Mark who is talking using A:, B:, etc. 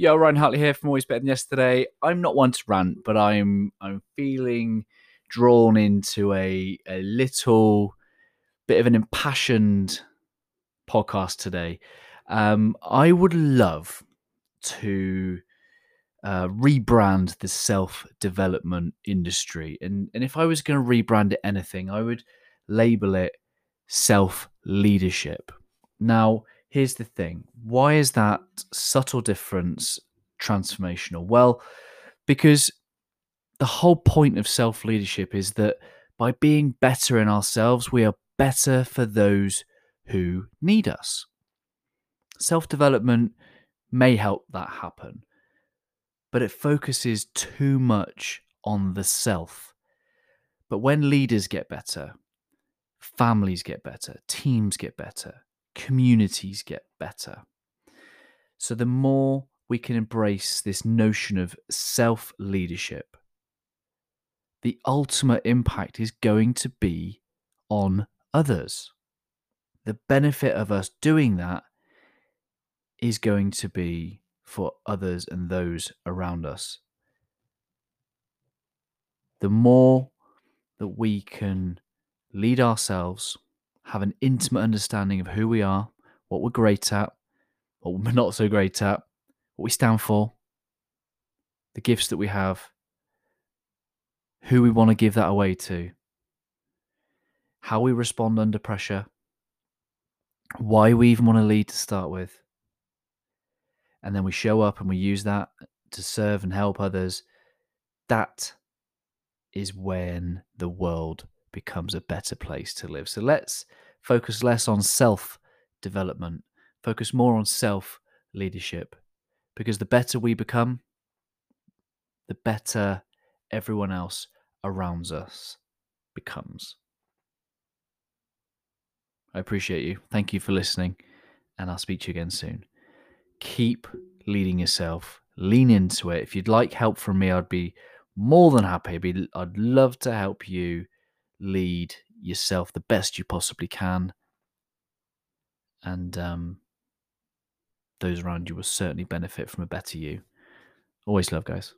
A: Yo, Ryan Hartley here from Always Better Than Yesterday. I'm not one to rant, but I'm I'm feeling drawn into a a little bit of an impassioned podcast today. Um, I would love to uh, rebrand the self development industry, and and if I was going to rebrand it anything, I would label it self leadership. Now, here's the thing why is that subtle difference transformational? Well, because the whole point of self leadership is that by being better in ourselves, we are better for those who need us. Self development may help that happen, but it focuses too much on the self. But when leaders get better, families get better, teams get better, communities get better. So the more we can embrace this notion of self leadership, the ultimate impact is going to be on others. The benefit of us doing that is going to be for others and those around us. The more that we can lead ourselves, have an intimate understanding of who we are, what we're great at, what we're not so great at, what we stand for, the gifts that we have, who we want to give that away to, how we respond under pressure, why we even want to lead to start with. And then we show up and we use that to serve and help others. That is when the world becomes a better place to live. So let's focus less on self development, focus more on self leadership. Because the better we become, the better everyone else around us becomes. I appreciate you. Thank you for listening, and I'll speak to you again soon. Keep leading yourself, lean into it. If you'd like help from me, I'd be more than happy. I'd, be, I'd love to help you lead yourself the best you possibly can. And um, those around you will certainly benefit from a better you. Always love, guys.